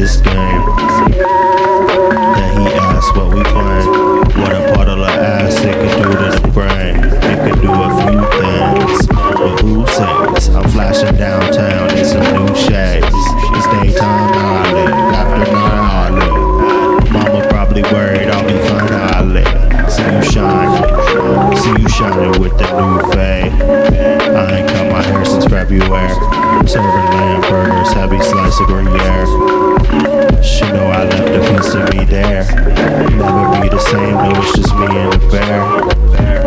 this game. Then he asked what we playing. What a bottle of acid could do to the brain. It could do a few things, but who says? I'm flashing downtown in some new shades. It's daytime I live, after nine how I live. Mama probably worried I'll be fine I live. See you shine, see you shining with the new fade. I ain't cut my hair since February. Serving lamb burgers, heavy slice of Gruyere. Never be the same, no, it's just me and the bear.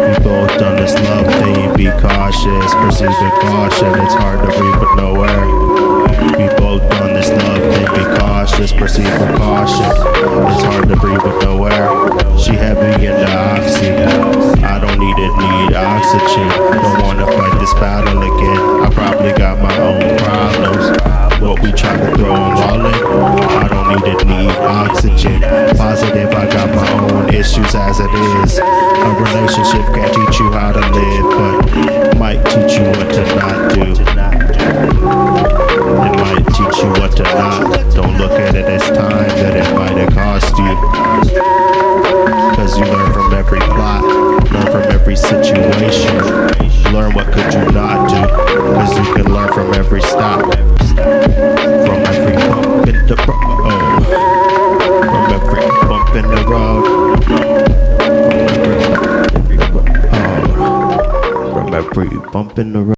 We both done this love thing, be cautious, proceed with caution. It's hard to breathe but nowhere. We both done this love thing, be cautious, proceed with caution. It's hard to breathe but nowhere. She had me in the oxy. I don't need it, need oxygen. Don't wanna fight this battle again. I to in. I don't need it, need oxygen. Positive, I got my own issues as it is. A relationship can't teach you how to live, but might teach you what to not do. It might teach you what to not. Don't look at it as time that it might have cost you. Cause you learn from every plot, learn from every situation. Learn what could you not do. Cause you can learn from every stop. The road. Oh. Every bump in the road. Oh. From bump in the road.